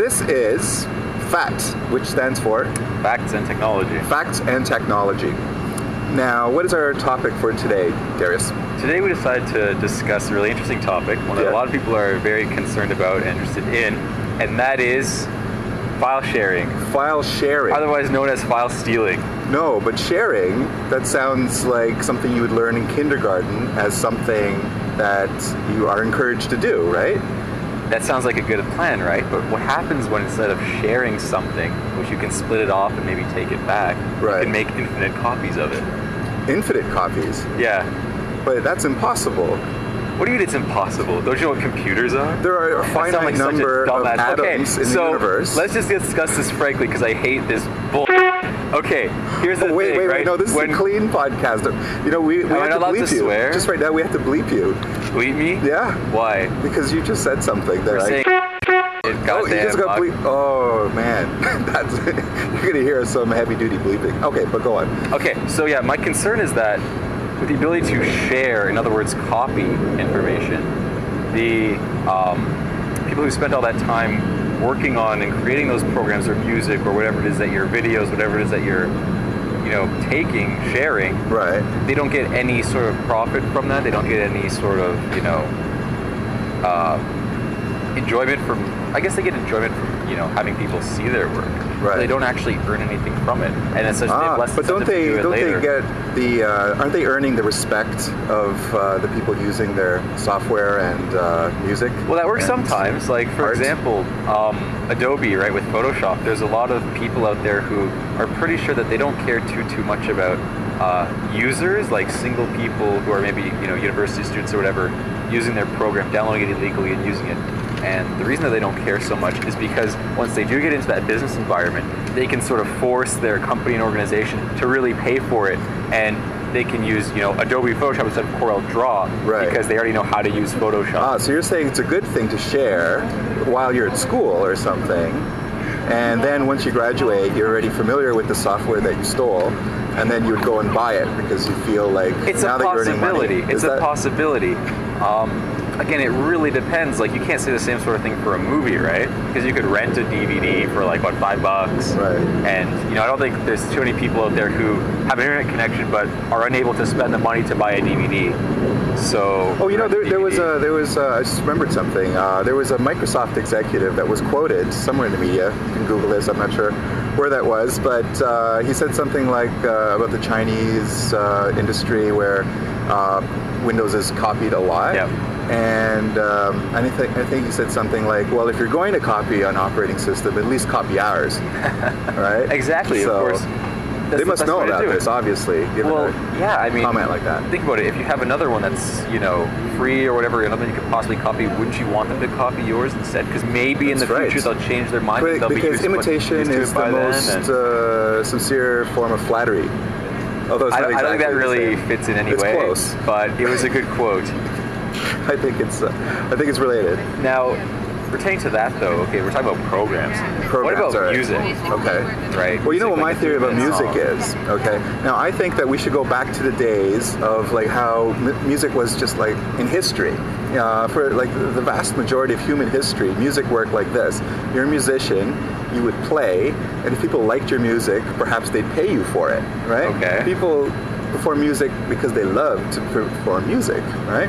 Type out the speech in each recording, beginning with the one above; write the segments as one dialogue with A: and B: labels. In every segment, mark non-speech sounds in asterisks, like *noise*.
A: this is FAT, which stands for
B: Facts and technology.
A: Facts and Technology. Now, what is our topic for today, Darius?
B: Today we decided to discuss a really interesting topic, one that
A: Yeah.
B: a lot of people are very concerned about and interested in, and that is file sharing,
A: File sharing.
B: otherwise known as file stealing.
A: No, but sharing, that sounds like something you would learn in kindergarten as something that you are encouraged to do, right?
B: That sounds like a good plan, right? But what happens when instead of sharing something, which you can split it off and maybe take it back,
A: Right.
B: you can make infinite copies of it?
A: Infinite copies.
B: Yeah.
A: But that's impossible.
B: What do you mean it's impossible? Don't you know what computers are?
A: There are a finite
B: like such a
A: number of atoms
B: okay,
A: in
B: so
A: the universe.
B: Let's just discuss this frankly because I hate this bull. Okay, here's the
A: Oh, wait,
B: thing,
A: wait,
B: right?
A: wait, no, this
B: when
A: is a clean podcast. You know, we, we have to bleep
B: to
A: you.
B: swear?
A: Just right now, we have to bleep you.
B: Bleep me?
A: Yeah,
B: Why?
A: because you just said something that I.
B: saying
A: Oh, you just got bleep. Oh man, *laughs* that's you're gonna hear some heavy duty bleeping. Okay, but go on.
B: Okay, so yeah, my concern is that with the ability to share, in other words, copy information, the um, people who spent all that time working on and creating those programs or music or whatever it is that your videos, whatever it is that you're, you know, taking, sharing,
A: Right.
B: they don't get any sort of profit from that. They don't get any sort of, you know, uh, enjoyment from. I guess they get enjoyment from, you know, having people see their work.
A: Right.
B: They don't actually earn anything from it, and it's such
A: Ah,
B: less
A: but don't they
B: Do
A: don't
B: later.
A: they get the uh, aren't they earning the respect of uh, the people using their software and uh, music?
B: Well, that works sometimes. Like, for
A: art?
B: example, um, Adobe, right, with Photoshop, there's a lot of people out there who are pretty sure that they don't care too, too much about uh, users, like single people who are maybe, you know, university students or whatever, using their program, downloading it illegally and using it. And the reason that they don't care so much is because once they do get into that business environment, they can sort of force their company and organization to really pay for it. And they can use, you know, Adobe Photoshop instead of Corel Draw
A: Right.
B: because they already know how to use Photoshop.
A: Ah, so you're saying it's a good thing to share while you're at school or something, and then once you graduate, you're already familiar with the software that you stole, and then you would go and buy it because you feel like
B: It's
A: now
B: a
A: that you're earning money.
B: possibility. It's
A: Is
B: a
A: that-
B: possibility. Um, again, it really depends. Like, you can't say the same sort of thing for a movie, right? Because you could rent a DVD for like what five bucks,
A: Right.
B: And you know, I don't think there's too many people out there who have an internet connection but are unable to spend the money to buy a DVD. So.
A: Oh, you know, there, there was a there was a, I just remembered something. Uh, there was a Microsoft executive that was quoted somewhere in the media. You can Google this. I'm not sure where that was, but uh, he said something like uh, about the Chinese uh, industry where uh, Windows is copied a lot.
B: Yep.
A: And um, I think I think he said something like, well, if you're going to copy an operating system, at least copy ours, *laughs* right?
B: Exactly.
A: So
B: of course.
A: they
B: That's the
A: must
B: best
A: know about
B: it.
A: this, obviously. Given
B: Well, yeah, I mean,
A: comment like that.
B: Think about it. If you have another one that's you know free or whatever, another you could possibly copy, wouldn't you want them to copy yours instead? Because maybe in the
A: right.
B: future they'll change their mind.
A: But-
B: they'll be
A: because
B: used
A: imitation
B: used to it
A: is the most
B: and-
A: uh, sincere form of flattery. Although
B: I, don't- I don't think that really fits in any
A: It's
B: way.
A: close.
B: But it was a good quote. *laughs*
A: I think it's uh, I think it's related.
B: Now, pertaining to that though, okay, we're talking about programs.
A: Programs,
B: what about
A: right.
B: music?
A: Okay.
B: Right.
A: Well, you know what
B: Music,
A: my theory about music
B: song.
A: is. Okay. Now I think that we should go back to the days of like how m- music was just like in history. Uh, for like the the vast majority of human history, music worked like this. You're a musician, you would play, and if people liked your music, perhaps they'd pay you for it, right?
B: Okay.
A: People perform music because they love to perform music, right?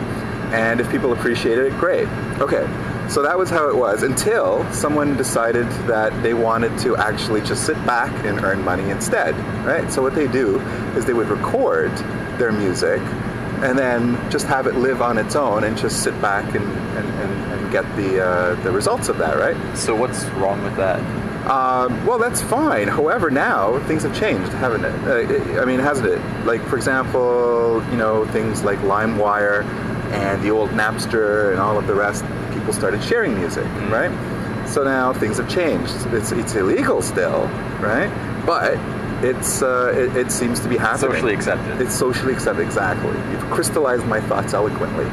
A: And if people appreciated it, great. Okay. So that was how it was until someone decided that they wanted to actually just sit back and earn money instead, right? So what they do is they would record their music and then just have it live on its own and just sit back and, and, and, and get the, uh, the results of that, right?
B: So what's wrong with that?
A: Um, well, that's fine. However, now things have changed, haven't it? Uh, I mean, hasn't it? Like, for example, you know, things like LimeWire and the old Napster and all of the rest, people started sharing music, right? So now things have changed. It's, it's illegal still, right? But it's uh, it, it seems to be happening.
B: Socially accepted.
A: It's socially accepted, exactly. You've crystallized my thoughts eloquently.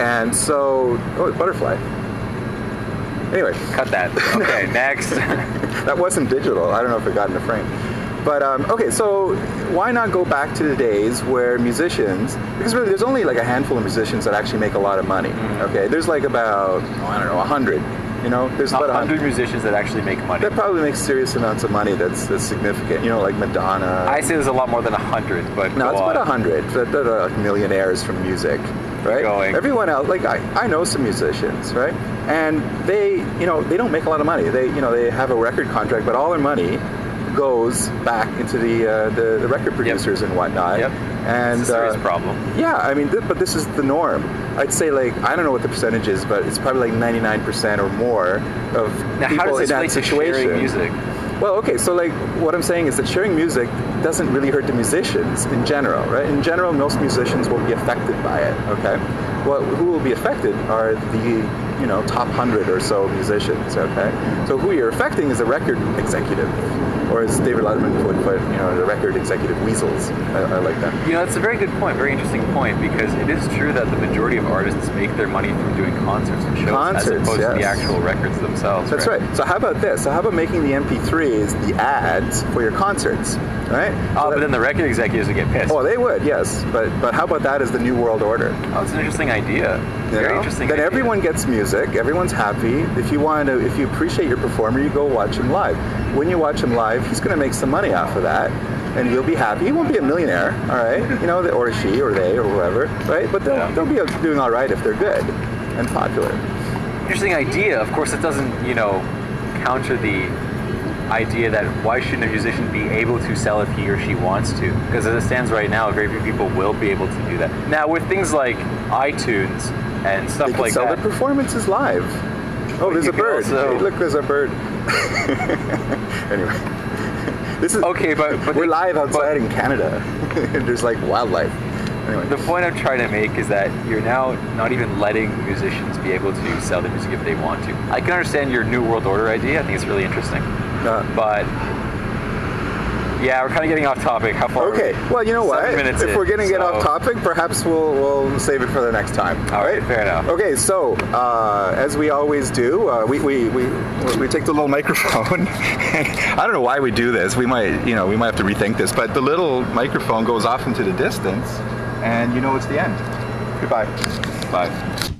A: And so, oh, butterfly. Anyway,
B: Cut that. *laughs* Okay, next. *laughs*
A: that wasn't digital. I don't know if it got in the frame. But um, okay, so why not go back to the days where musicians, because really there's only like a handful of musicians that actually make a lot of money. Okay, there's like about oh, I don't know, a hundred You know, there's about a
B: hundred
A: hundred.
B: musicians that actually make money.
A: That probably makes serious amounts of money. That's, that's significant. You know, like Madonna.
B: I say there's a lot more than a hundred, but
A: No, it's about
B: on.
A: a hundred that, that are like millionaires from music, right?
B: going.
A: Everyone else, like I, I know some musicians, right? And they, you know, they don't make a lot of money. They, you know, they have a record contract, but all their money goes back into the uh, the, the record producers and whatnot.
B: Yep.
A: And
B: it's a serious
A: uh,
B: problem.
A: yeah, I mean, th- but this is the norm. I'd say like I don't know what the percentage is, but it's probably like 99% or more of
B: Now,
A: people
B: how does
A: in that situation.
B: music?
A: Well, okay, so like what I'm saying is that sharing music doesn't really hurt the musicians in general, right? In general, most musicians won't be affected by it, okay? Well, who will be affected are the, you know, top 100 or so musicians, okay? So who you're affecting is the record executive, or as David Letterman would put, you know, the record executive weasels. I, I like that.
B: You know, that's a very good point, very interesting point, because it is true that the majority of artists make their money from doing concerts and shows
A: Concerts,
B: as opposed to the actual records themselves.
A: That's right. So how about this? So how about making the MP3s the ads for your concerts, right?
B: Oh,
A: So
B: but
A: that-
B: then the record executives would get pissed.
A: Oh, they would, yes. But but how about that as the new world order?
B: Oh, it's an interesting idea.
A: You
B: Very
A: know?
B: interesting.
A: Then
B: idea.
A: everyone gets music. Everyone's happy. If you want to, if you appreciate your performer, you go watch him live. When you watch him live, he's going to make some money off of that, and you'll be happy. He won't be a millionaire, all right? *laughs* You know, or she, or they, or whoever, right? But they'll
B: Yeah.
A: they'll be doing all right if they're good and popular.
B: interesting idea. Of course, it doesn't, you know, counter the idea that why shouldn't a musician be able to sell if he or she wants to? Because as it stands right now, very few people will be able to do that. Now, with things like iTunes and stuff
A: They can
B: like
A: sell
B: that,
A: their performances live. Oh, there's a bird.
B: also-
A: Hey, look, there's a bird. *laughs* anyway, this is
B: okay, but, but
A: we're live
B: but-
A: outside in Canada. and *laughs* there's like wildlife. Anyway.
B: The point I'm trying to make is that you're now not even letting musicians be able to sell their music if they want to. I can understand your New World Order idea. I think it's really interesting. But yeah, we're kind of getting off topic. How far? are
A: Okay.
B: we?
A: Well, you know what? If
B: in,
A: we're gonna get
B: so-
A: off topic, perhaps we'll we'll save it for the next time.
B: All right, fair enough.
A: Okay. So uh, as we always do, uh, we, we we we take the little *laughs* microphone. I don't know why we do this. We might you know we might have to rethink this. But the little microphone goes off into the distance, and you know it's the end. Goodbye.
B: Bye.